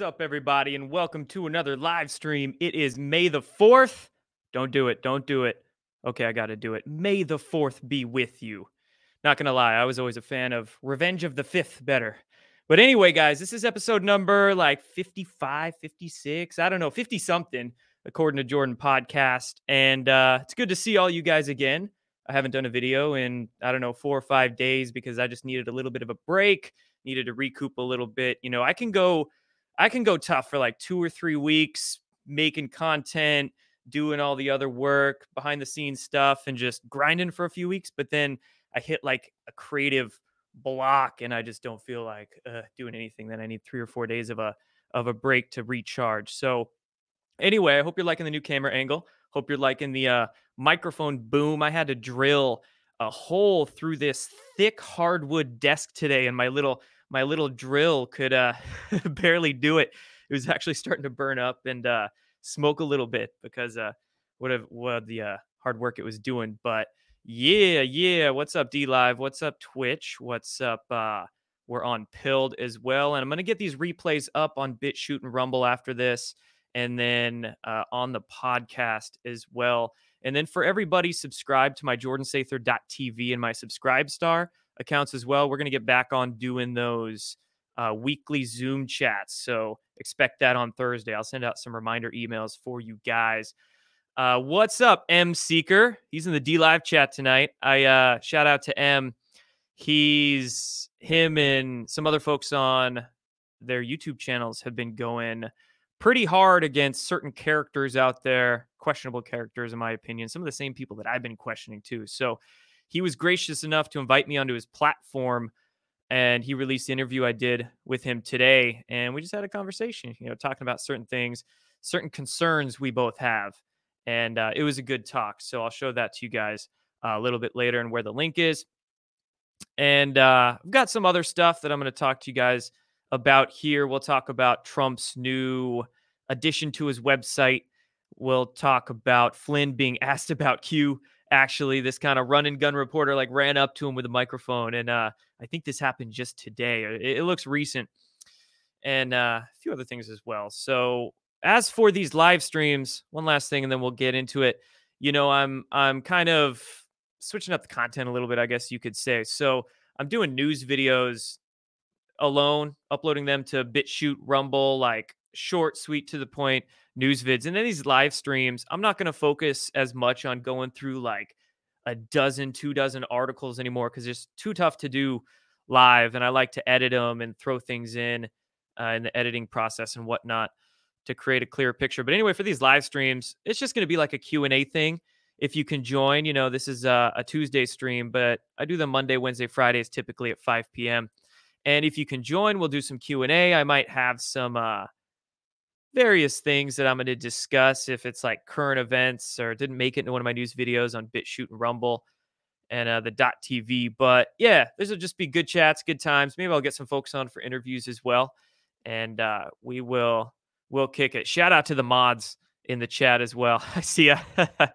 What's up, everybody, and welcome to another live stream. It is May the 4th. Don't do it. Don't do it. Okay, I got to do it. May the 4th be with you. Not going to lie, I was always a fan of Revenge of the 5th better. But anyway, guys, this is episode number like 55, 56, I don't know, 50 something, according to Jordan Podcast. And uh, it's good to see all you guys again. I haven't done a video in, I don't know, four or five days because I just needed a little bit of a break, needed to recoup a little bit. You know, I can go I can go tough for like two or three weeks making content, doing all the other work, behind the scenes stuff, and just grinding for a few weeks. But then I hit like a creative block, and I just don't feel like uh, doing anything. Then I need three or four days of a of a break to recharge. So anyway, I hope you're liking the new camera angle. Hope you're liking the uh, microphone boom. I had to drill a hole through this thick hardwood desk today, and my little my little drill could uh, barely do it. It was actually starting to burn up and uh, smoke a little bit because uh, what of what the uh, hard work it was doing. But yeah, yeah. What's up, D Live? What's up, Twitch? What's up? Uh, we're on Pilled as well, and I'm gonna get these replays up on BitChute and Rumble after this, and then uh, on the podcast as well. And then for everybody, subscribe to my JordanSather.tv and my Subscribe Star accounts as well. We're going to get back on doing those uh, weekly Zoom chats. So expect that on Thursday. I'll send out some reminder emails for you guys. Uh, what's up, M Seeker? He's in the D Live chat tonight. I uh, shout out to M. He's him and some other folks on their YouTube channels have been going pretty hard against certain characters out there, questionable characters, in my opinion. Some of the same people that I've been questioning too. So he was gracious enough to invite me onto his platform and he released the interview I did with him today. And we just had a conversation, you know, talking about certain things, certain concerns we both have. And uh, it was a good talk. So I'll show that to you guys uh, a little bit later and where the link is. And uh, I've got some other stuff that I'm going to talk to you guys about here. We'll talk about Trump's new addition to his website. We'll talk about Flynn being asked about Q actually this kind of run and gun reporter like ran up to him with a microphone and uh, i think this happened just today it, it looks recent and uh, a few other things as well. So as for these live streams one last thing and then we'll get into it. You know i'm i'm kind of switching up the content a little bit i guess you could say. So i'm doing news videos alone uploading them to bitchute rumble like short sweet to the point news vids. And then these live streams, I'm not going to focus as much on going through like a dozen, two dozen articles anymore because it's too tough to do live. And I like to edit them and throw things in uh, in the editing process and whatnot to create a clear picture. But anyway, for these live streams, it's just going to be like a Q&A thing. If you can join, you know, this is a, a Tuesday stream, but I do them Monday, Wednesday, Fridays, typically at 5 p.m. And if you can join, we'll do some Q&A. I might have some uh, various things that I'm going to discuss if it's like current events or didn't make it into one of my news videos on BitChute and Rumble and uh, the dot TV. But yeah, this will just be good chats, good times. Maybe I'll get some folks on for interviews as well, and uh, we will we'll kick it. Shout out to the mods in the chat as well. I see a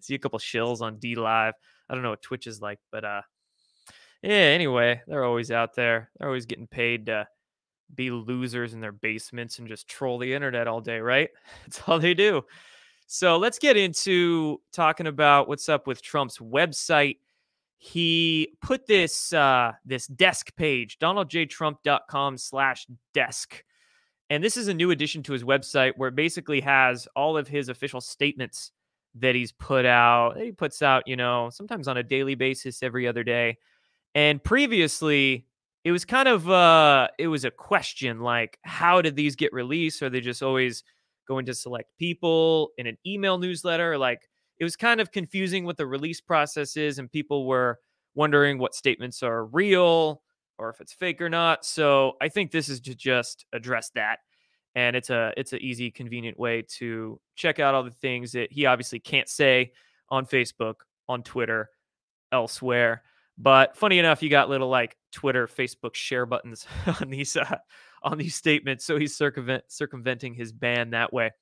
see a couple shills on D Live. I don't know what Twitch is like, but uh, yeah. Anyway, they're always out there. They're always getting paid to be losers in their basements and just troll the internet all day, right? That's all they do. So let's get into talking about what's up with Trump's website. He put this uh, this desk page, donaldjtrump.com slash desk. And this is a new addition to his website where it basically has all of his official statements that he's put out. He puts out, you know, sometimes on a daily basis, every other day. And previously, it was kind of uh it was a question like how did these get released? Are they just always going to select people in an email newsletter? Like it was kind of confusing what the release process is and people were wondering what statements are real or if it's fake or not. So i think this is to just address that and it's a it's an easy convenient way to check out all the things that he obviously can't say on facebook on twitter elsewhere but funny enough, you got little like Twitter, Facebook share buttons on these uh, on these statements, so he's circumvent circumventing his ban that way.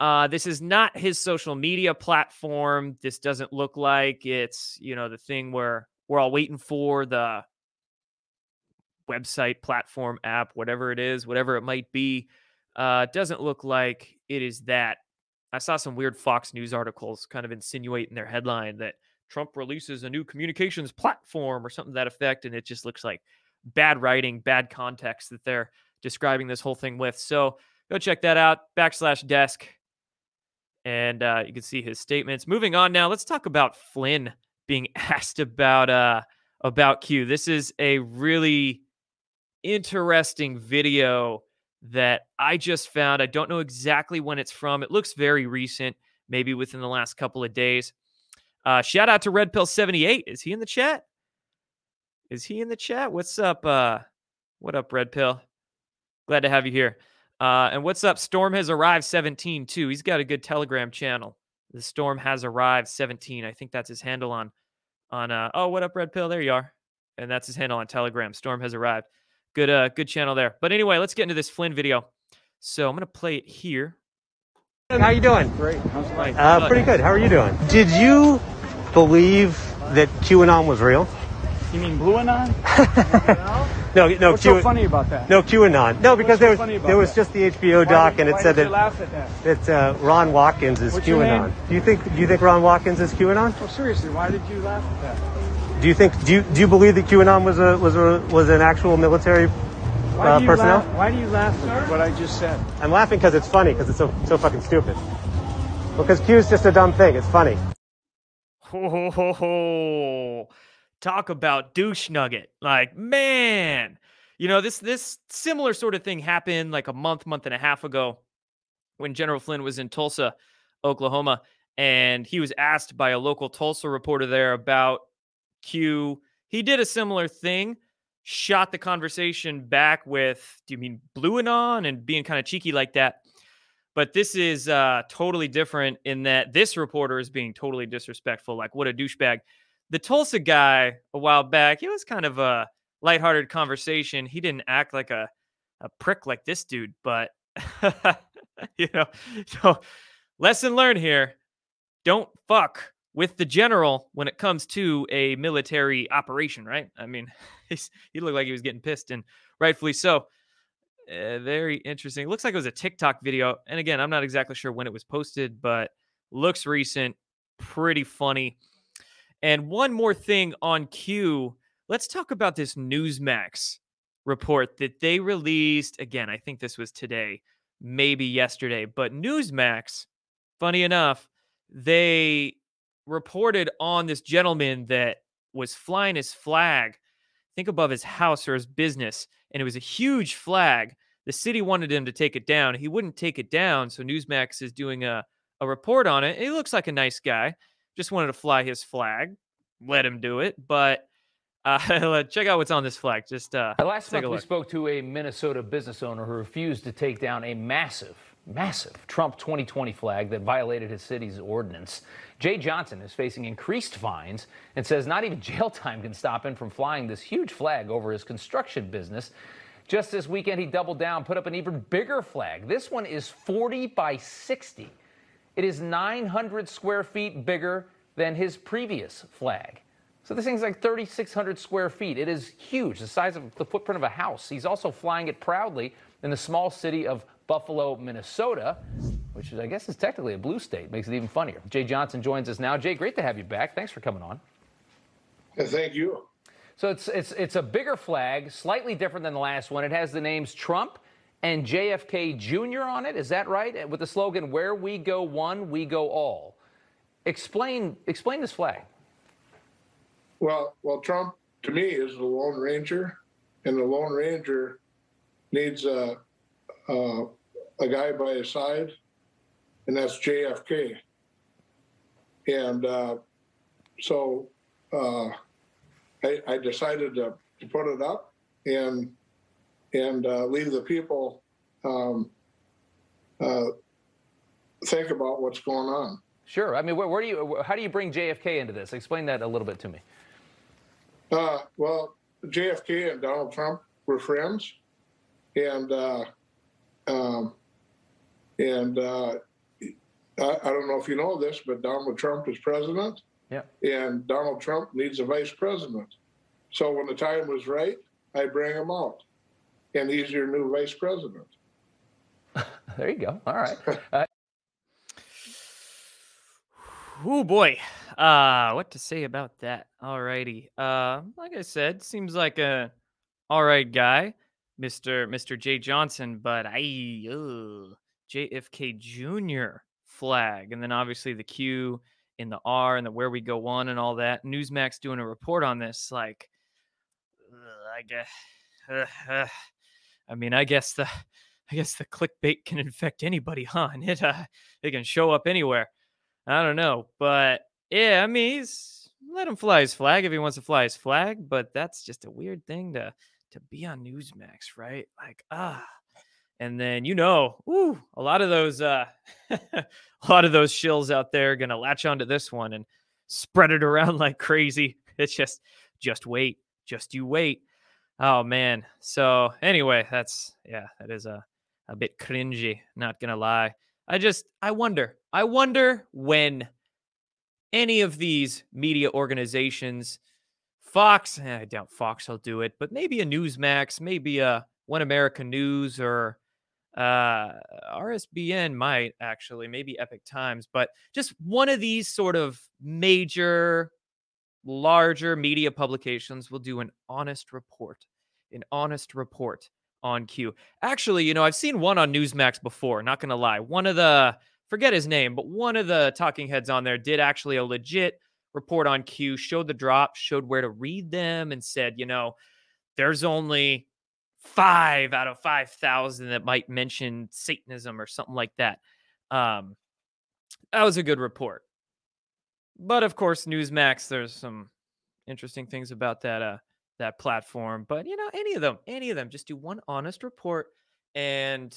Uh, this is not his social media platform. This doesn't look like it's you know the thing where we're all waiting for the website, platform, app, whatever it is, whatever it might be. Uh, doesn't look like it is that. I saw some weird Fox News articles kind of insinuate in their headline that Trump releases a new communications platform or something that effect. And it just looks like bad writing, bad context that they're describing this whole thing with. So go check that out. Backslash desk. And uh, you can see his statements. Moving on now, let's talk about Flynn being asked about uh, about Q. This is a really interesting video that I just found. I don't know exactly when it's from. It looks very recent, maybe within the last couple of days. Uh, shout out to Red Pill 78. Is he in the chat? Is he in the chat? What's up? Uh, what up, Red Pill? Glad to have you here. Uh, and what's up? Storm has arrived 17 too. He's got a good Telegram channel. The Storm has arrived 17. I think that's his handle on on. Uh, oh, what up, Red Pill? There you are. And that's his handle on Telegram. Storm has arrived. Good, uh, good channel there. But anyway, let's get into this Flynn video. So I'm gonna play it here. How you doing? Great. How's life? Uh, pretty good. How are you doing? Did you believe that QAnon was real? You mean Blue Anon? No, no, What's Q, so funny about that? no QAnon. No, because What's there was about there was that? just the HBO doc, did- and it why said that that? that uh, Ron Watkins is What's QAnon. Do you think do you think Ron Watkins is QAnon? Well, seriously, why did you laugh at that? Do you think do you do you believe that QAnon was a was a was an actual military Why uh, do you personnel? laugh? Why do you laugh at what I just said? I'm laughing because it's funny because it's so so fucking stupid. Because Q is just a dumb thing. It's funny. Ho, ho, ho, ho. Talk about douche nugget. Like, man, you know, this this similar sort of thing happened like a month, month and a half ago when General Flynn was in Tulsa, Oklahoma, and he was asked by a local Tulsa reporter there about Q. He did a similar thing, shot the conversation back with, do you mean Blue Anon And being kind of cheeky like that. But this is uh, totally different in that this reporter is being totally disrespectful. Like, what a douchebag. The Tulsa guy a while back, it was kind of a lighthearted conversation. He didn't act like a, a prick like this dude, but, you know, so lesson learned here don't fuck with the general when it comes to a military operation, right? I mean, he looked like he was getting pissed, and rightfully so. Uh, very interesting. Looks like it was a TikTok video. And again, I'm not exactly sure when it was posted, but looks recent. Pretty funny. And one more thing on Q. Let's talk about this Newsmax report that they released. Again, I think this was today, maybe yesterday, but Newsmax, funny enough, they reported on this gentleman that was flying his flag, think above his house or his business, and it was a huge flag. The city wanted him to take it down. He wouldn't take it down, so Newsmax is doing a, a report on it. He looks like a nice guy. Just wanted to fly his flag. Let him do it. But uh, check out what's on this flag. Just uh, Last take a month, we spoke to a Minnesota business owner who refused to take down a massive, massive Trump 2020 flag that violated his city's ordinance. Jay Johnson is facing increased fines and says not even jail time can stop him from flying this huge flag over his construction business. Just this weekend, he doubled down, put up an even bigger flag. This one is 40 by 60. It is 900 square feet bigger than his previous flag. So this thing's like 3,600 square feet. It is huge, the size of the footprint of a house. He's also flying it proudly in the small city of Buffalo, Minnesota, which is, I guess is technically a blue state. Makes it even funnier. Jay Johnson joins us now. Jay, great to have you back. Thanks for coming on. Yeah, Thank you. So it's it's it's a bigger flag, slightly different than the last one. It has the names Trump and JFK Jr. on it. Is that right? With the slogan "Where we go one, we go all." Explain explain this flag. Well, well, Trump to me is the Lone Ranger, and the Lone Ranger needs a a, a guy by his side, and that's JFK. And uh, so uh, I, I decided to, to put it up and and uh, leave the people um, uh, think about what's going on. Sure. I mean, where, where do you how do you bring JFK into this? Explain that a little bit to me. Uh, well, JFK and Donald Trump were friends, and uh, um, and uh, I, I don't know if you know this, but Donald Trump is president, Yeah. and Donald Trump needs a vice president. So when the time was right, I bring him out. And he's your new vice president. There you go. All right. Uh, Oh boy. Uh what to say about that? Alrighty. Uh like I said, seems like a all right guy, Mr. Mr. Jay Johnson, but I ugh, JFK Jr. flag. And then obviously the Q in the R and the where we go one and all that. Newsmax doing a report on this, like I guess uh, uh, I mean, I guess the I guess the clickbait can infect anybody, huh? And it uh, it can show up anywhere. I don't know, but yeah, I mean, he's let him fly his flag if he wants to fly his flag, but that's just a weird thing to to be on Newsmax, right? Like ah, and then you know, ooh, a lot of those uh, a lot of those shills out there are gonna latch onto this one and spread it around like crazy. It's just just wait, just you wait. Oh man. So anyway, that's yeah, that is a a bit cringy. Not gonna lie. I just I wonder. I wonder when any of these media organizations, Fox, eh, I doubt Fox will do it, but maybe a Newsmax, maybe a One America News or uh RSBN might actually, maybe Epoch Times, but just one of these sort of major larger media publications will do an honest report. An honest report on Q. Actually, you know, I've seen one on Newsmax before, not going to lie. One of the, forget his name, but one of the talking heads on there did actually a legit report on Q, showed the drops, showed where to read them, and said, you know, there's only five out of 5,000 that might mention Satanism or something like that. Um, that was a good report. But of course, Newsmax, there's some interesting things about that uh that platform. But you know, any of them, any of them, just do one honest report and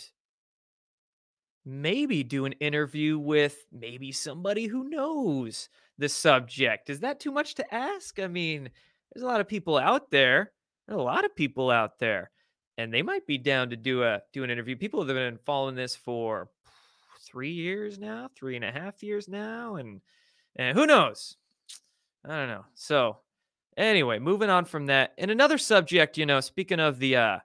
maybe do an interview with maybe somebody who knows the subject. Is that too much to ask? I mean, there's a lot of people out there. There's a lot of people out there, and they might be down to do a do an interview. People have been following this for three years now, three and a half years now, and and who knows? I don't know. So Anyway, moving on from that. And another subject, you know, speaking of the uh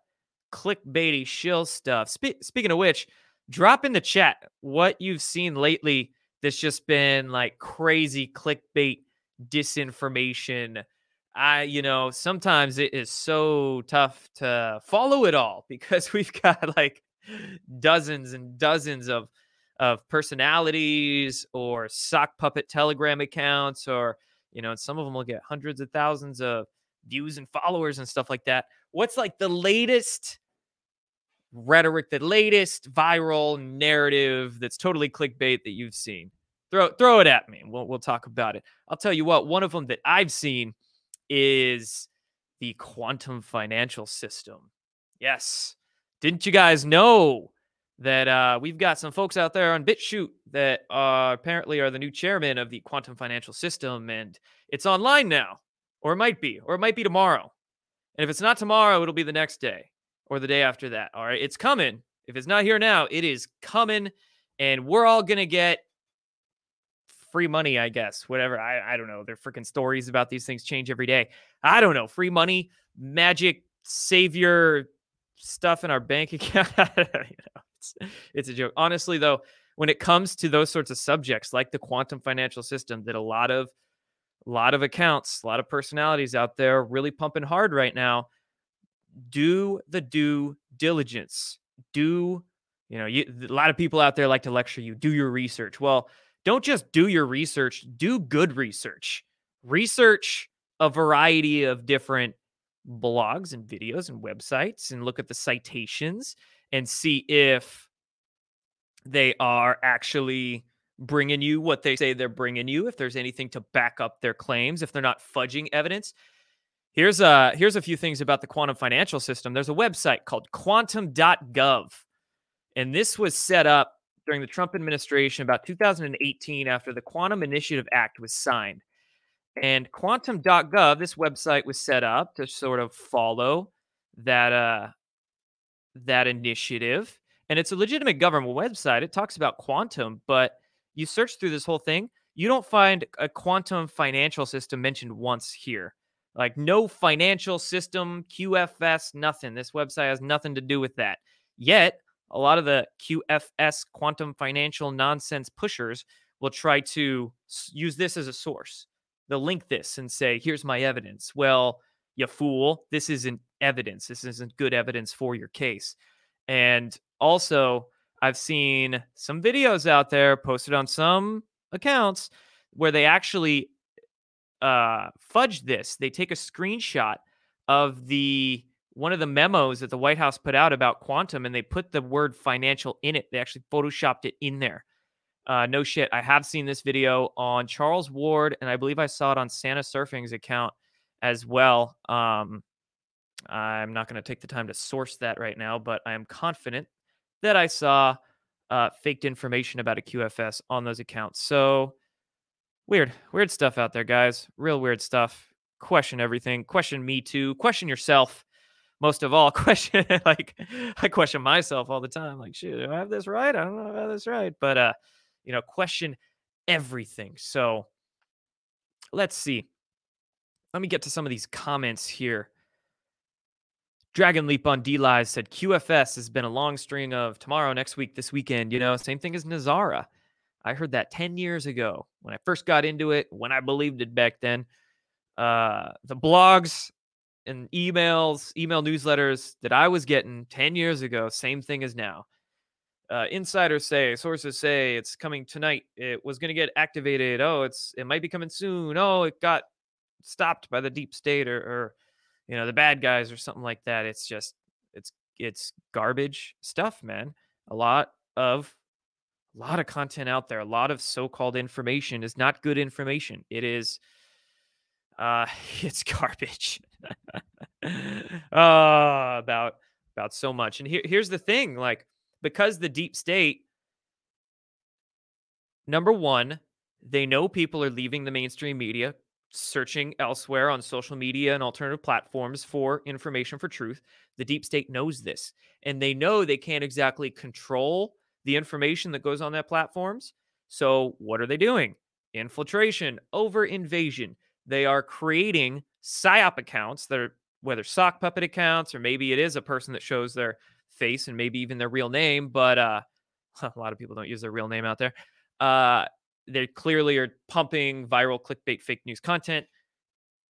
clickbaity shill stuff. Spe- speaking of which, drop in the chat what you've seen lately that's just been like crazy clickbait disinformation. I, you know, sometimes it is so tough to follow it all because we've got like dozens and dozens of of personalities or sock puppet telegram accounts or you know, and some of them will get hundreds of thousands of views and followers and stuff like that. What's like the latest rhetoric, the latest viral narrative that's totally clickbait that you've seen? Throw throw it at me. We'll we'll talk about it. I'll tell you what. One of them that I've seen is the quantum financial system. Yes. Didn't you guys know that uh, we've got some folks out there on BitChute that uh, apparently are the new chairman of the quantum financial system, and it's online now, or it might be, or it might be tomorrow. And if it's not tomorrow, it'll be the next day or the day after that. All right, it's coming. If it's not here now, it is coming, and we're all gonna get free money, I guess. Whatever. I I don't know. Their freaking stories about these things change every day. I don't know. Free money, magic, savior stuff in our bank account. you know it's it's a joke. Honestly, though, when it comes to those sorts of subjects like the quantum financial system, that a lot of a lot of accounts, a lot of personalities out there really pumping hard right now. Do the due diligence. Do you know? You, a lot of people out there like to lecture you. Do your research. Well, don't just do your research. Do good research. Research a variety of different blogs and videos and websites and look at the citations and see if they are actually bringing you what they say they're bringing you if there's anything to back up their claims if they're not fudging evidence here's a here's a few things about the quantum financial system there's a website called quantum.gov and this was set up during the Trump administration about 2018 after the Quantum Initiative Act was signed and quantum.gov this website was set up to sort of follow that uh that initiative. And it's a legitimate government website. It talks about quantum, but you search through this whole thing, you don't find a quantum financial system mentioned once here. Like no financial system, QFS, nothing. This website has nothing to do with that. Yet, a lot of the QFS quantum financial nonsense pushers will try to use this as a source. They'll link this and say, here's my evidence. Well, you fool, this isn't evidence. This isn't good evidence for your case. And also, I've seen some videos out there posted on some accounts where they actually uh, fudge this. They take a screenshot of the one of the memos that the White House put out about quantum, and they put the word financial in it. They actually photoshopped it in there. Uh, no shit. I have seen this video on Charles Ward, and I believe I saw it on Santa Surfing's account as well. Um, I'm not going to take the time to source that right now, but I am confident that I saw uh, faked information about a QFS on those accounts. So weird, weird stuff out there, guys. Real weird stuff. Question everything. Question me too. Question yourself. Most of all, question like I question myself all the time. Like, shit, do I have this right? I don't know if I have this right. But uh, you know, question everything. So let's see. Let me get to some of these comments here. Dragon Leap on D Live said QFS has been a long string of tomorrow, next week, this weekend. You know, same thing as NESARA. I heard that 10 years ago when I first got into it, when I believed it back then. Uh, the blogs and emails, email newsletters that I was getting 10 years ago, same thing as now. Uh, insiders say, sources say it's coming tonight. It was going to get activated. Oh, it's it might be coming soon. Oh, it got stopped by the deep state or, or you know the bad guys or something like that it's just it's it's garbage stuff man a lot of a lot of content out there a lot of so-called information is not good information it is uh it's garbage uh about about so much and here, here's the thing like because the deep state number one they know people are leaving the mainstream media searching elsewhere on social media and alternative platforms for information for truth. The deep state knows this, and they know they can't exactly control the information that goes on their platforms. So, what are they doing? Infiltration, over invasion. They are creating PSYOP accounts that are whether sock puppet accounts or maybe it is a person that shows their face and maybe even their real name, but uh, a lot of people don't use their real name out there. Uh, they clearly are pumping viral clickbait fake news content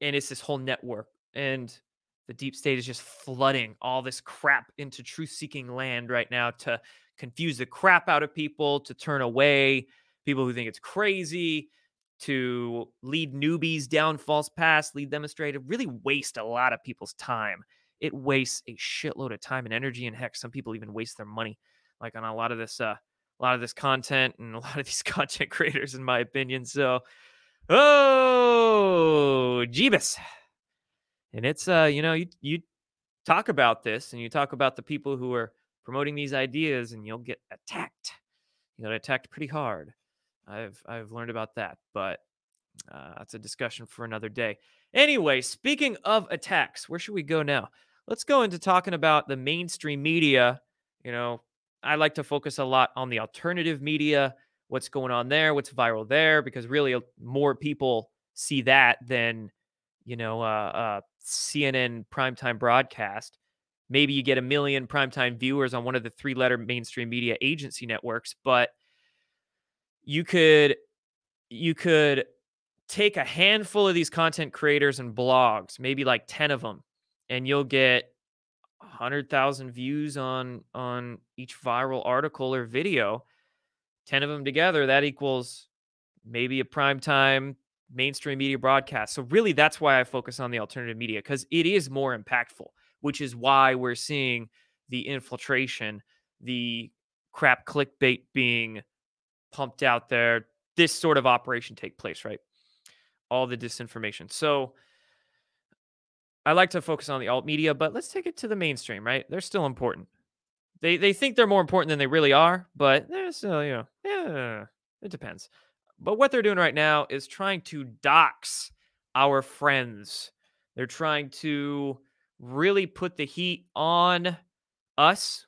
and it's this whole network and the deep state is just flooding all this crap into truth seeking land right now to confuse the crap out of people to turn away people who think it's crazy to lead newbies down false paths lead them astray to really waste a lot of people's time it wastes a shitload of time and energy and heck some people even waste their money like on a lot of this uh a lot of this content and a lot of these content creators, in my opinion. So, oh, Jeebus. And it's, uh, you know, you, you talk about this and you talk about the people who are promoting these ideas and you'll get attacked. You'll get attacked pretty hard. I've, I've learned about that, but uh, that's a discussion for another day. Anyway, speaking of attacks, where should we go now? Let's go into talking about the mainstream media, you know, I like to focus a lot on the alternative media, what's going on there, what's viral there, because really more people see that than, you know, uh, uh, CNN primetime broadcast. Maybe you get a million primetime viewers on one of the three letter mainstream media agency networks, but you could you could take a handful of these content creators and blogs, maybe like 10 of them, and you'll get 100,000 views on on each viral article or video, 10 of them together, that equals maybe a prime time mainstream media broadcast. So really that's why I focus on the alternative media cuz it is more impactful, which is why we're seeing the infiltration, the crap clickbait being pumped out there, this sort of operation take place, right? All the disinformation. So I like to focus on the alt media, but let's take it to the mainstream, right? They're still important. They they think they're more important than they really are, but they're still, you know, yeah, it depends. But what they're doing right now is trying to dox our friends. They're trying to really put the heat on us.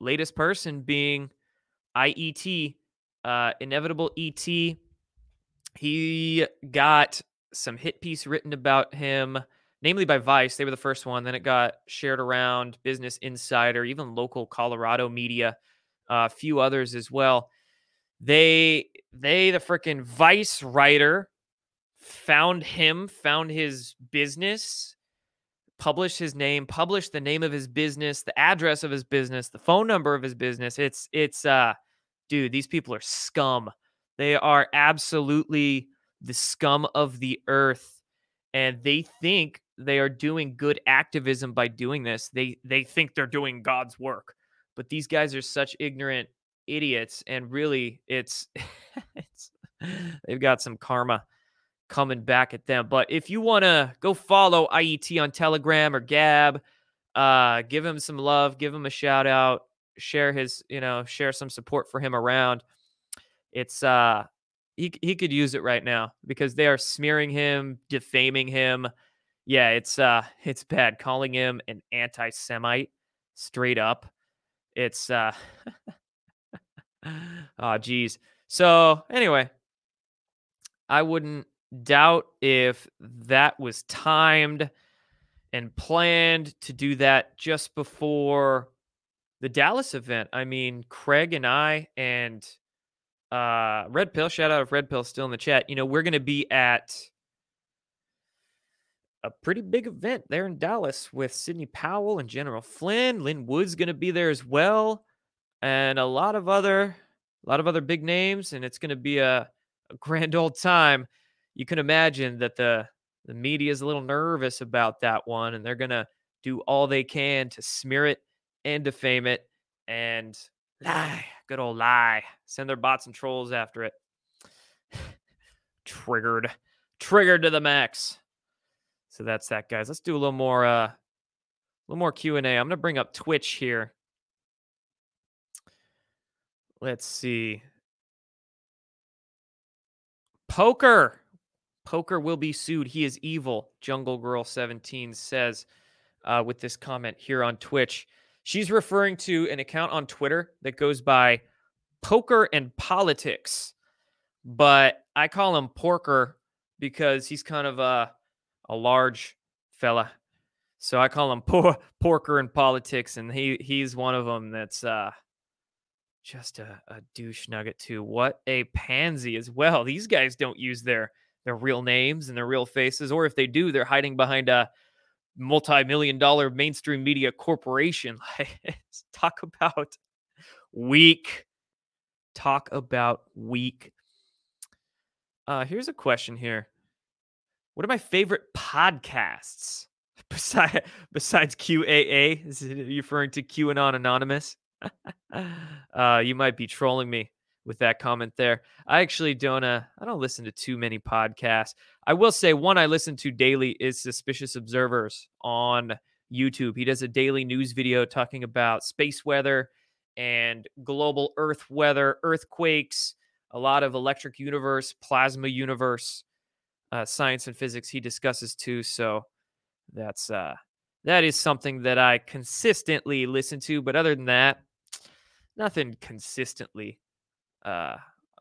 Latest person being IET, uh, inevitable ET. He got some hit piece written about him, namely by Vice. They were the first one. Then it got shared around Business Insider, even local Colorado media, uh, a few others as well. They they the freaking Vice writer found him, found his business, published his name, published the name of his business, the address of his business, the phone number of his business. It's it's uh dude, these people are scum. They are absolutely the scum of the earth and they think they are doing good activism by doing this. They they think they're doing God's work. But these guys are such ignorant idiots and really it's it's they've got some karma coming back at them. But if you want to go follow IET on Telegram or Gab, uh, give him some love, give him a shout out, share his, you know, share some support for him around. It's uh he he could use it right now because they are smearing him, defaming him. Yeah, it's uh it's bad calling him an anti-Semite straight up. It's uh oh geez. So anyway, I wouldn't doubt if that was timed and planned to do that just before the Dallas event. I mean, Craig and I and uh Red Pill, shout out if Red Pill still in the chat. You know, we're gonna be at a pretty big event there in Dallas with Sidney Powell and General Flynn. Lin Wood's gonna be there as well, and a lot of other a lot of other big names, and it's gonna be a, a grand old time you can imagine that the the media is a little nervous about that one and they're going to do all they can to smear it and defame it and lie good old lie send their bots and trolls after it. Triggered triggered to the max. So that's that guys. Let's do a little more uh a little more q&a i'm going to bring up twitch here. Let's see. Poker Poker will be sued. He is evil, Jungle Girl 17 says uh, with this comment here on Twitch. She's referring to an account on Twitter that goes by Poker and Politics, but I call him Porker because he's kind of a, a large fella. So I call him por- Porker and Politics, and he he's one of them that's uh, just a, a douche nugget too. What a pansy as well. These guys don't use their their real names and their real faces, or if they do, they're hiding behind a multi-million dollar mainstream media corporation. Talk about weak. Talk about weak. Uh, here's a question here. What are my favorite podcasts besides besides QAA? Is it referring to QAnon Anonymous? uh, you might be trolling me with that comment there. I actually don't uh I don't listen to too many podcasts. I will say one I listen to daily is Suspicious Observers on YouTube. He does a daily news video talking about space weather and global earth weather, earthquakes, a lot of electric universe, plasma universe, uh, science and physics he discusses too. So that's uh that is something that I consistently listen to, but other than that, nothing consistently uh,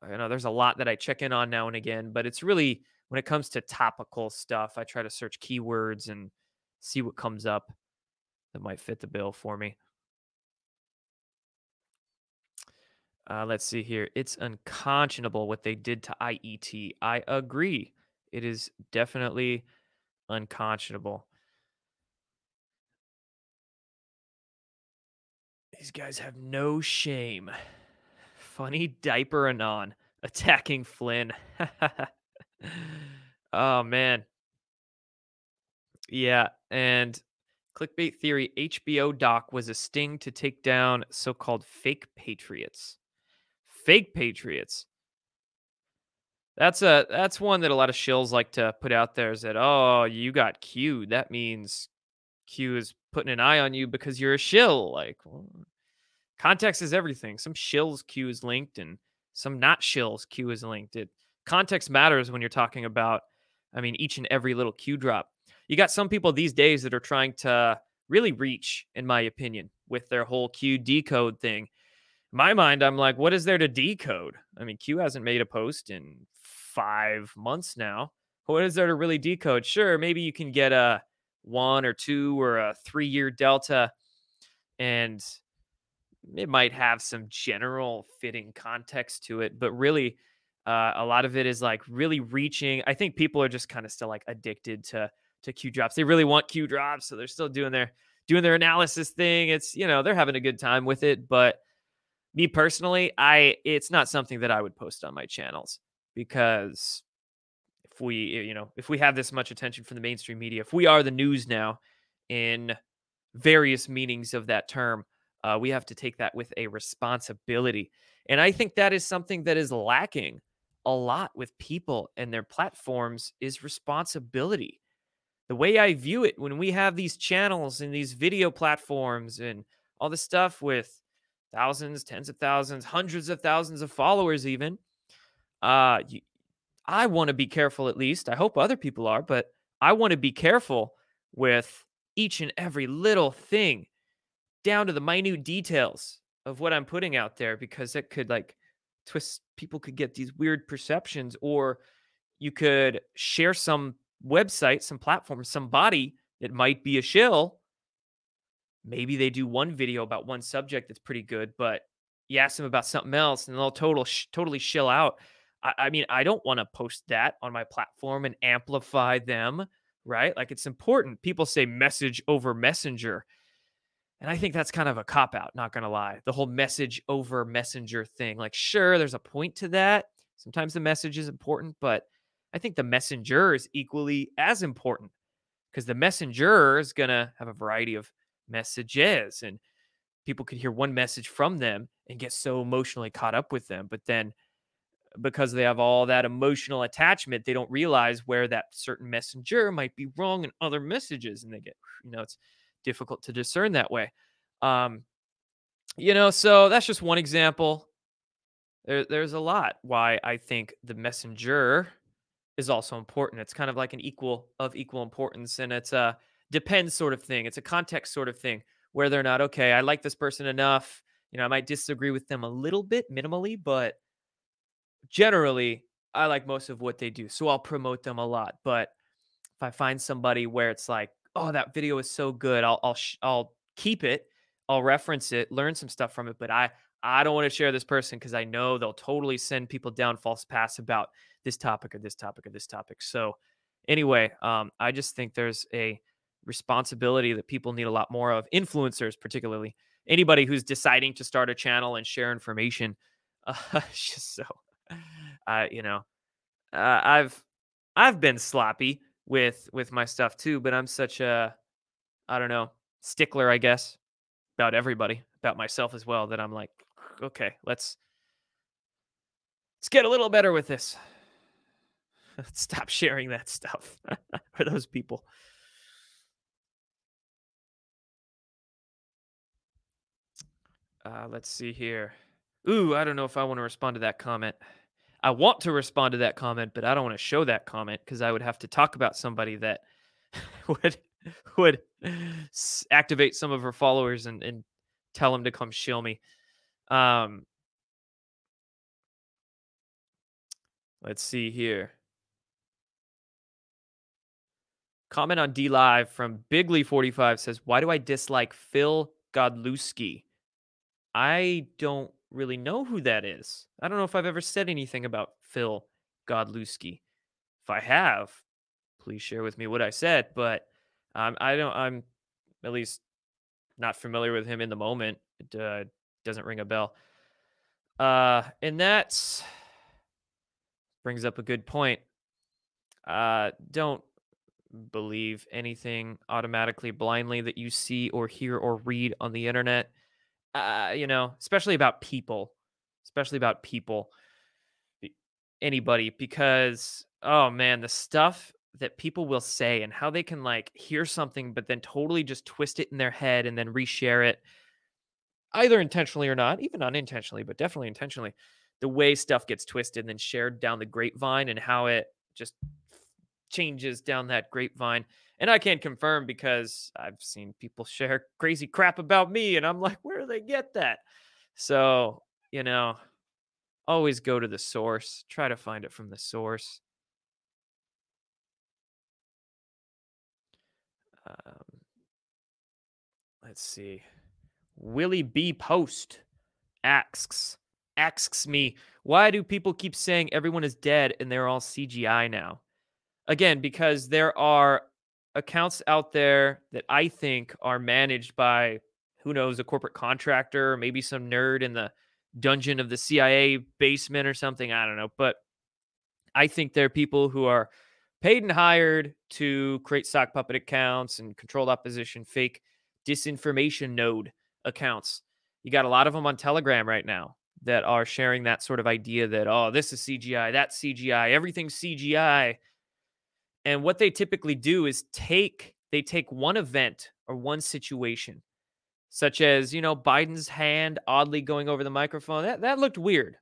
you know, there's a lot that I check in on now and again, but it's really when it comes to topical stuff, I try to search keywords and see what comes up that might fit the bill for me. Uh, let's see here. It's unconscionable what they did to IET. I agree. It is definitely unconscionable. These guys have no shame. Funny diaper anon attacking Flynn. oh man. Yeah, and clickbait theory HBO doc was a sting to take down so-called fake patriots. Fake patriots. That's a that's one that a lot of shills like to put out there is that oh you got Q that means Q is putting an eye on you because you're a shill like well, Context is everything. Some shills Q is linked and some not shills Q is linked. It context matters when you're talking about, I mean, each and every little Q drop. You got some people these days that are trying to really reach, in my opinion, with their whole Q decode thing. In my mind, I'm like, what is there to decode? I mean, Q hasn't made a post in five months now. what is there to really decode? Sure, maybe you can get a one or two or a three year delta, and it might have some general fitting context to it, but really, uh, a lot of it is like really reaching. I think people are just kind of still like addicted to to Q drops. They really want Q drops, so they're still doing their doing their analysis thing. It's you know they're having a good time with it, but me personally, I it's not something that I would post on my channels because if we you know if we have this much attention from the mainstream media, if we are the news now in various meanings of that term, uh, we have to take that with a responsibility. And I think that is something that is lacking a lot with people and their platforms is responsibility. The way I view it when we have these channels and these video platforms and all this stuff with thousands, tens of thousands, hundreds of thousands of followers, even, uh, you, I want to be careful at least. I hope other people are, but I want to be careful with each and every little thing down to the minute details of what I'm putting out there because it could like twist people could get these weird perceptions or you could share some website, some platform, somebody that might be a shill. Maybe they do one video about one subject that's pretty good, but you ask them about something else and they'll total sh- totally shill out. I, I mean, I don't want to post that on my platform and amplify them, right? Like it's important. People say message over messenger. And I think that's kind of a cop out, not going to lie. The whole message over messenger thing. Like, sure, there's a point to that. Sometimes the message is important, but I think the messenger is equally as important because the messenger is going to have a variety of messages and people could hear one message from them and get so emotionally caught up with them. But then because they have all that emotional attachment, they don't realize where that certain messenger might be wrong in other messages. And they get, you know, it's difficult to discern that way. Um, you know, so that's just one example. There, there's a lot why I think the messenger is also important. It's kind of like an equal of equal importance, and it's a depends sort of thing. It's a context sort of thing where they're not okay. I like this person enough. You know, I might disagree with them a little bit, minimally, but generally, I like most of what they do. So I'll promote them a lot. But if I find somebody where it's like, oh, that video is so good, I'll I'll sh- I'll keep it, I'll reference it, learn some stuff from it. But I I don't want to share this person because I know they'll totally send people down false paths about this topic or this topic or this topic. So anyway, um, I just think there's a responsibility that people need a lot more of. Influencers, particularly anybody who's deciding to start a channel and share information. Uh, just so, uh, you know, uh, I've I've been sloppy with with my stuff too, but I'm such a I don't know stickler, I guess, about everybody, about myself as well. That I'm like, okay, let's let's get a little better with this. Let's Stop sharing that stuff for those people. Uh, let's see here. Ooh, I don't know if I want to respond to that comment. I want to respond to that comment, but I don't want to show that comment because I would have to talk about somebody that would would activate some of her followers and, and tell them to come shill me. Um, let's see here. Comment on D Live from Bigley45 says, Why do I dislike Phil Godlewski? I don't really know who that is. I don't know if I've ever said anything about Phil Godlewski. If I have, please share with me what I said. But um, I don't. I'm at least not familiar with him in the moment. It uh, doesn't ring a bell. Uh, and that brings up a good point. Uh, don't believe anything automatically blindly that you see or hear or read on the internet. Uh, you know, especially about people, especially about people, anybody, because oh man, the stuff that people will say and how they can like hear something, but then totally just twist it in their head and then reshare it, either intentionally or not, even unintentionally, but definitely intentionally. The way stuff gets twisted and then shared down the grapevine and how it just changes down that grapevine. And I can't confirm because I've seen people share crazy crap about me, and I'm like, where do they get that? So, you know, always go to the source, try to find it from the source. Um, let's see. Willie B. Post asks asks me, why do people keep saying everyone is dead and they're all CGI now? Again, because there are accounts out there that I think are managed by who knows, a corporate contractor, or maybe some nerd in the dungeon of the CIA basement or something. I don't know. But I think there are people who are paid and hired to create sock puppet accounts and controlled opposition, fake disinformation node accounts. You got a lot of them on Telegram right now that are sharing that sort of idea that, oh, this is CGI, that's CGI, everything's CGI. And what they typically do is take they take one event or one situation, such as, you know, Biden's hand oddly going over the microphone. That that looked weird.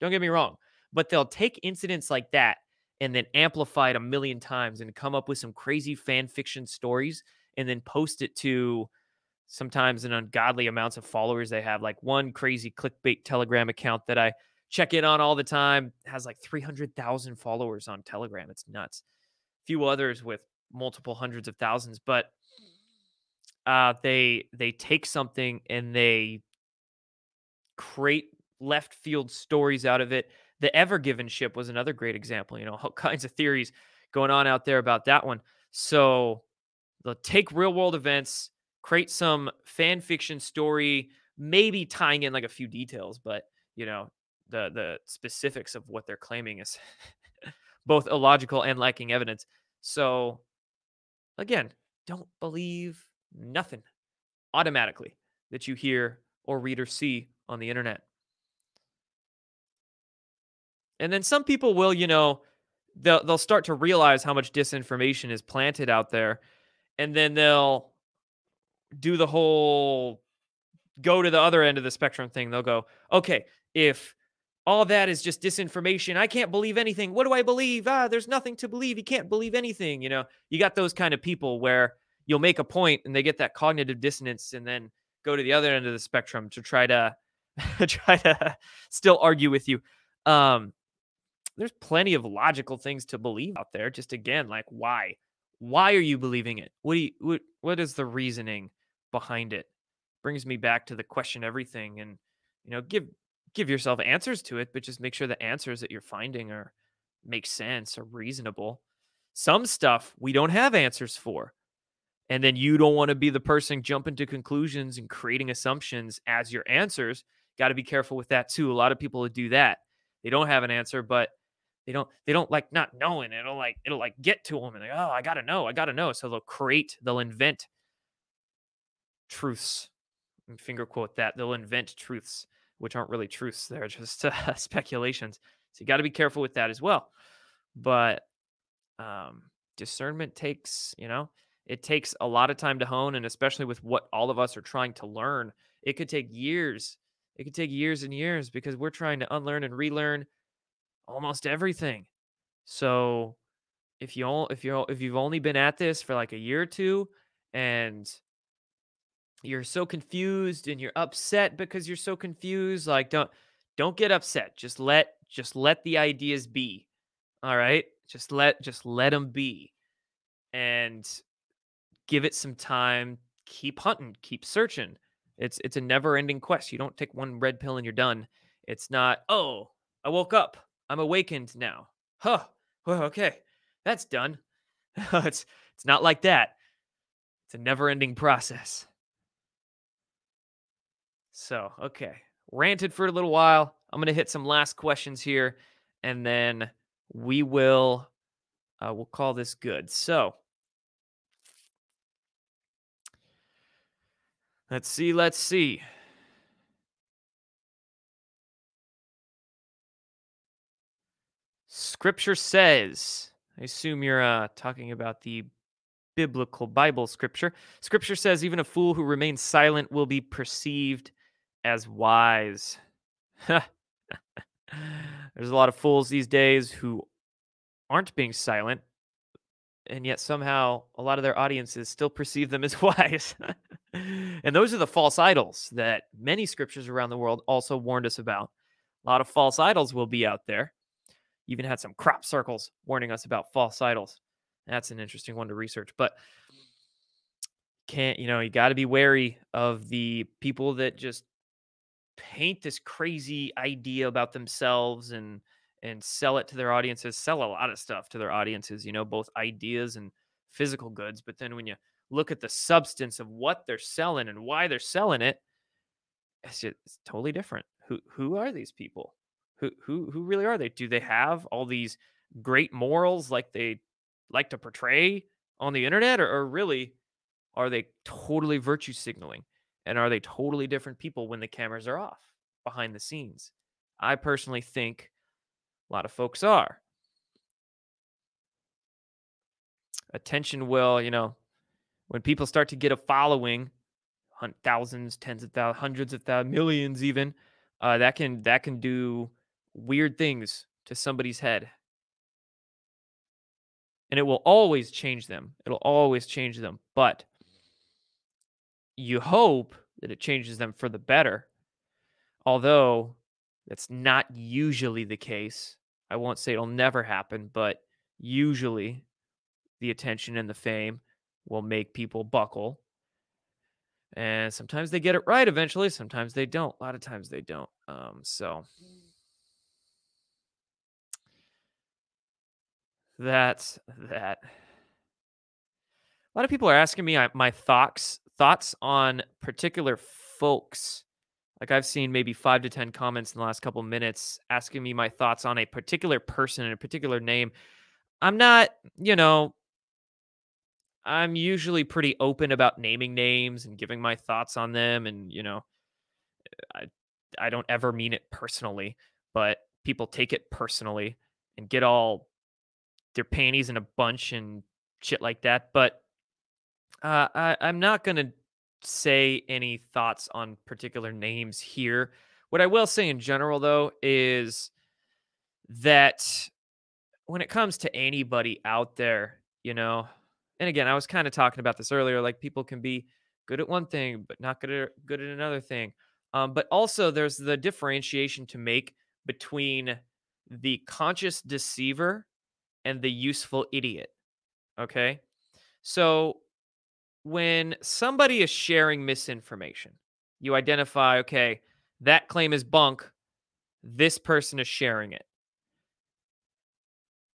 Don't get me wrong. But they'll take incidents like that and then amplify it a million times and come up with some crazy fan fiction stories and then post it to sometimes an ungodly amounts of followers they have. Like one crazy clickbait Telegram account that I check in on all the time has like 300,000 followers on Telegram. It's nuts. Few others with multiple hundreds of thousands, but uh, they they take something and they create left field stories out of it. The Ever Given ship was another great example. You know, all kinds of theories going on out there about that one. So they'll take real world events, create some fan fiction story, maybe tying in like a few details, but you know, the the specifics of what they're claiming is both illogical and lacking evidence. So again, don't believe nothing automatically that you hear or read or see on the internet. And then some people will, you know, they'll they'll start to realize how much disinformation is planted out there and then they'll do the whole go to the other end of the spectrum thing. They'll go, "Okay, if all that is just disinformation. I can't believe anything. What do I believe? Ah, there's nothing to believe. You can't believe anything. You know, you got those kind of people where you'll make a point and they get that cognitive dissonance and then go to the other end of the spectrum to try to try to still argue with you. Um, there's plenty of logical things to believe out there. Just again, like why? Why are you believing it? What do you what what is the reasoning behind it? Brings me back to the question everything and you know, give give yourself answers to it, but just make sure the answers that you're finding are make sense or reasonable. Some stuff we don't have answers for. And then you don't want to be the person jumping to conclusions and creating assumptions as your answers. Got to be careful with that too. A lot of people do that. They don't have an answer, but they don't they don't like not knowing. It'll like it'll like get to them and like, oh, I gotta know, I gotta know. So they'll create, they'll invent truths. Finger quote that. They'll invent truths which aren't really truths. They're just uh, speculations. So you got to be careful with that as well. But um, discernment takes, you know, it takes a lot of time to hone, and especially with what all of us are trying to learn, it could take years. It could take years and years because we're trying to unlearn and relearn almost everything. So if you if you if you've only been at this for like a year or two, and you're so confused and you're upset because you're so confused like don't don't get upset just let just let the ideas be all right? Just let just let them be and give it some time keep hunting keep searching. It's it's a never ending quest you don't take one red pill and you're done. It's not oh i woke up i'm awakened now. Huh well, okay that's done. It's it's not like that. It's a never ending process so, okay. Ranted for a little while. I'm going to hit some last questions here and then we will uh, we'll call this good. So, let's see, let's see. Scripture says, I assume you're uh, talking about the biblical Bible scripture. Scripture says, even a fool who remains silent will be perceived as wise. There's a lot of fools these days who aren't being silent, and yet somehow a lot of their audiences still perceive them as wise. and those are the false idols that many scriptures around the world also warned us about. A lot of false idols will be out there. Even had some crop circles warning us about false idols. That's an interesting one to research. But can't, you know, you got to be wary of the people that just paint this crazy idea about themselves and and sell it to their audiences, sell a lot of stuff to their audiences, you know, both ideas and physical goods. But then when you look at the substance of what they're selling and why they're selling it, it's, just, it's totally different. Who who are these people? Who who who really are they? Do they have all these great morals like they like to portray on the internet, or, or really are they totally virtue signaling? And are they totally different people when the cameras are off behind the scenes? I personally think a lot of folks are. Attention will, you know, when people start to get a following, thousands, tens of thousands, hundreds of thousands, millions, even, uh, that can that can do weird things to somebody's head, and it will always change them. It'll always change them, but you hope that it changes them for the better. Although that's not usually the case. I won't say it'll never happen, but usually the attention and the fame will make people buckle. And sometimes they get it right eventually, sometimes they don't. A lot of times they don't. Um, so that's that. A lot of people are asking me uh, my thoughts thoughts on particular folks. Like I've seen maybe five to 10 comments in the last couple minutes asking me my thoughts on a particular person and a particular name. I'm not, you know, I'm usually pretty open about naming names and giving my thoughts on them. And, you know, I, I don't ever mean it personally, but people take it personally and get all their panties in a bunch and shit like that. But uh, I, I'm not going to say any thoughts on particular names here. What I will say in general, though, is that when it comes to anybody out there, you know, and again, I was kind of talking about this earlier, like people can be good at one thing, but not good at good at another thing. Um, but also, there's the differentiation to make between the conscious deceiver and the useful idiot. Okay, so when somebody is sharing misinformation, you identify, okay, that claim is bunk. This person is sharing it.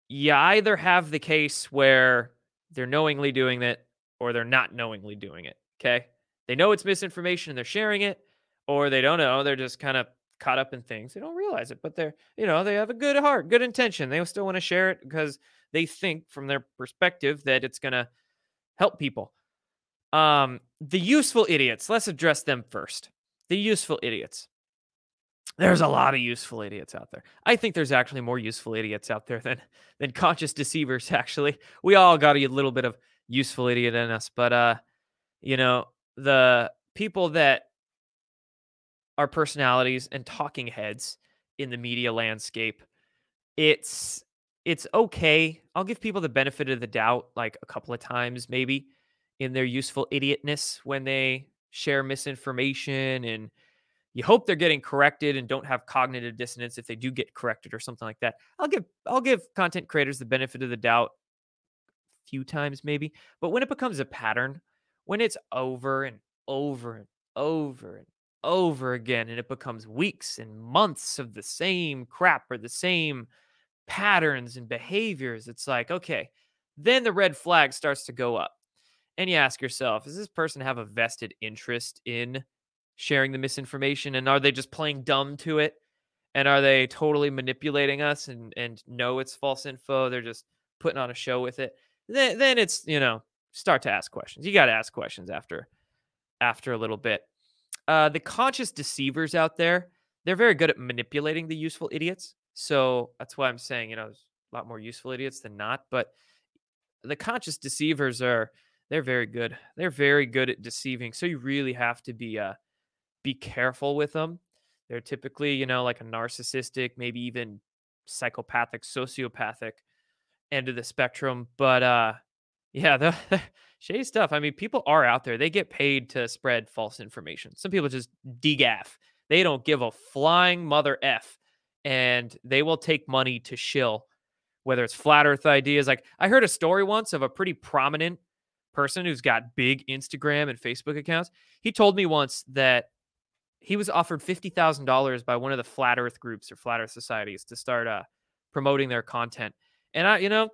You either have the case where they're knowingly doing it or they're not knowingly doing it. Okay. They know it's misinformation and they're sharing it, or they don't know. They're just kind of caught up in things. They don't realize it, but they're, you know, they have a good heart, good intention. They still want to share it because they think from their perspective that it's going to help people. Um, the useful idiots, let's address them first. The useful idiots. There's a lot of useful idiots out there. I think there's actually more useful idiots out there than than conscious deceivers actually. We all got a little bit of useful idiot in us, but uh you know, the people that are personalities and talking heads in the media landscape, it's it's okay. I'll give people the benefit of the doubt like a couple of times maybe in their useful idiotness when they share misinformation and you hope they're getting corrected and don't have cognitive dissonance if they do get corrected or something like that. I'll give I'll give content creators the benefit of the doubt a few times maybe, but when it becomes a pattern, when it's over and over and over and over again and it becomes weeks and months of the same crap or the same patterns and behaviors, it's like, okay, then the red flag starts to go up and you ask yourself, does this person have a vested interest in sharing the misinformation? And are they just playing dumb to it? And are they totally manipulating us and, and know it's false info? They're just putting on a show with it. Then, then it's, you know, start to ask questions. You got to ask questions after after a little bit. Uh, the conscious deceivers out there, they're very good at manipulating the useful idiots. So that's why I'm saying, you know, there's a lot more useful idiots than not. But the conscious deceivers are they're very good. They're very good at deceiving. So you really have to be uh be careful with them. They're typically, you know, like a narcissistic, maybe even psychopathic, sociopathic end of the spectrum. But uh yeah, the shady stuff. I mean, people are out there. They get paid to spread false information. Some people just degaff. They don't give a flying mother F and they will take money to shill whether it's flat earth ideas. Like I heard a story once of a pretty prominent person who's got big Instagram and Facebook accounts. He told me once that he was offered fifty thousand dollars by one of the flat Earth groups or flat Earth societies to start uh, promoting their content. And I, you know,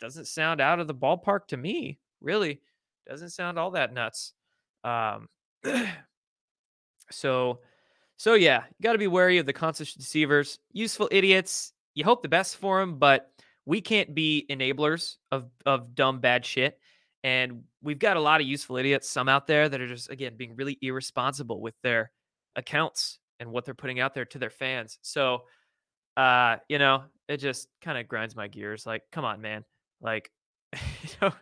doesn't sound out of the ballpark to me. Really, doesn't sound all that nuts. Um, so, so yeah, you got to be wary of the conscious deceivers, useful idiots. You hope the best for them, but we can't be enablers of of dumb bad shit. And we've got a lot of useful idiots, some out there that are just again being really irresponsible with their accounts and what they're putting out there to their fans. So, uh, you know, it just kind of grinds my gears. Like, come on, man. Like, you know,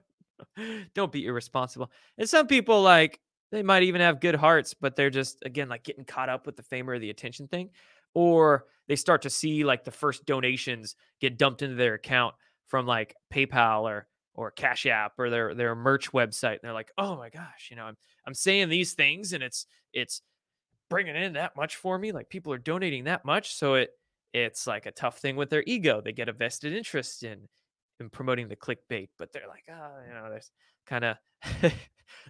don't be irresponsible. And some people like they might even have good hearts, but they're just again like getting caught up with the fame or the attention thing, or they start to see like the first donations get dumped into their account from like PayPal or or Cash App or their their merch website. And they're like, oh my gosh, you know, I'm I'm saying these things and it's it's bringing in that much for me. Like people are donating that much, so it it's like a tough thing with their ego. They get a vested interest in in promoting the clickbait, but they're like, oh, you know, there's kind of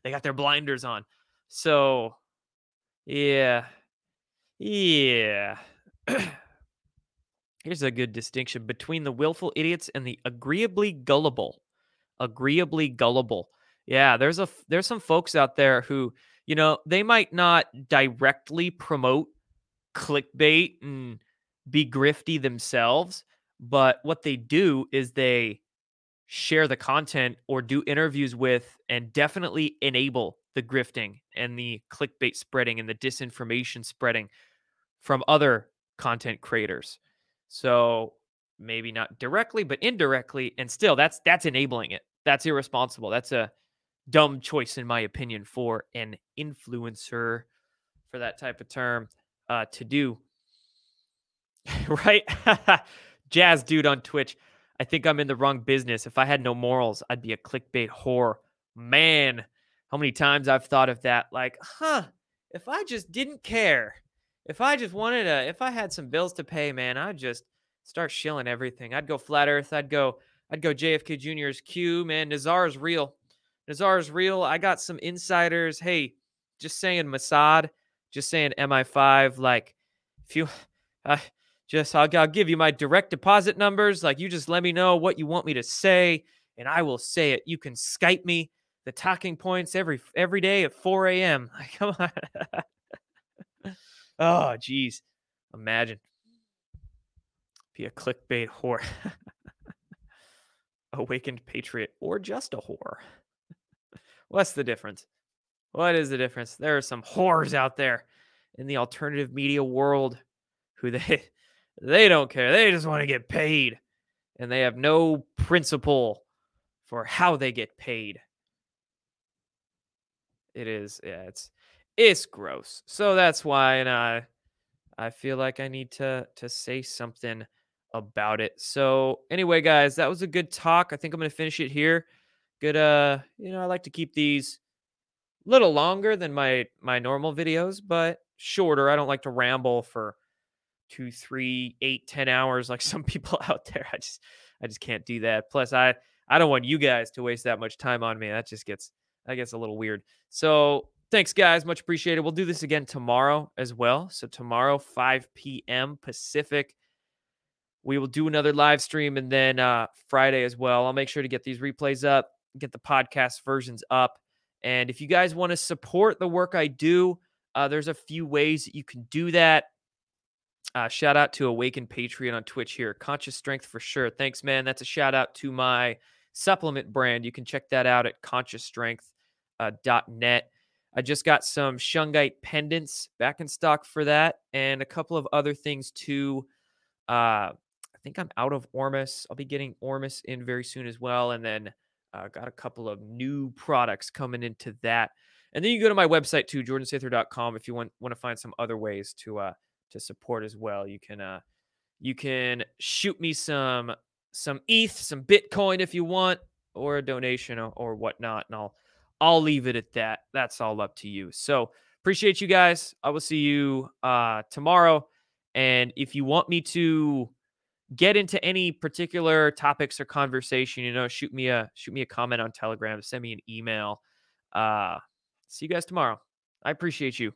they got their blinders on. So, yeah, yeah. Here's a good distinction between the willful idiots and the agreeably gullible. Agreeably gullible. Yeah, there's a there's some folks out there who, you know, they might not directly promote clickbait and be grifty themselves, but what they do is they share the content or do interviews with and definitely enable the grifting and the clickbait spreading and the disinformation spreading from other content creators. So maybe not directly but indirectly and still that's that's enabling it. That's irresponsible. That's a dumb choice in my opinion for an influencer for that type of term uh to do. right? Jazz dude on Twitch. I think I'm in the wrong business. If I had no morals, I'd be a clickbait whore. Man, how many times I've thought of that. Like, huh, if I just didn't care, if I just wanted to, if I had some bills to pay, man, I'd just start shilling everything. I'd go flat earth. I'd go, I'd go JFK Jr.'s Q, man. NESARA's real. NESARA's real. I got some insiders. Hey, just saying Mossad, just saying MI5. Like, if you, uh, just I'll, I'll give you my direct deposit numbers. Like, you just let me know what you want me to say, and I will say it. You can Skype me the talking points every every day at 4 a.m. Like, come on. oh, geez. Imagine. Be a clickbait whore. Awakened patriot or just a whore. What's the difference? What is the difference? There are some whores out there in the alternative media world who they they don't care. They just want to get paid. And they have no principle for how they get paid it is yeah it's it's gross so that's why and i i feel like i need to to say something about it so anyway guys that was a good talk i think i'm gonna finish it here good uh you know i like to keep these a little longer than my my normal videos but shorter i don't like to ramble for two three eight ten hours like some people out there i just i just can't do that plus i i don't want you guys to waste that much time on me that just gets that gets a little weird. So thanks, guys. Much appreciated. We'll do this again tomorrow as well. So tomorrow, 5 p.m. Pacific. We will do another live stream and then uh, Friday as well. I'll make sure to get these replays up, get the podcast versions up. And if you guys want to support the work I do, uh, there's a few ways that you can do that. Uh, shout out to Awaken Patriot on Twitch here. Conscious Strength for sure. Thanks, man. That's a shout out to my supplement brand. You can check that out at consciousstrength.net. Uh, I just got some shungite pendants back in stock for that and a couple of other things too. Uh, think I'm out of Ormus. I'll be getting Ormus in very soon as well. And then uh, got a couple of new products coming into that. And then you go to my website too, jordansather.com if you want want to find some other ways to uh to support as well. You can uh you can shoot me some some ETH, some Bitcoin if you want, or a donation or, or whatnot. And I'll I'll leave it at that. That's all up to you. So appreciate you guys. I will see you uh tomorrow. And if you want me to get into any particular topics or conversation, you know, shoot me a shoot me a comment on Telegram, send me an email. Uh, see you guys tomorrow. I appreciate you.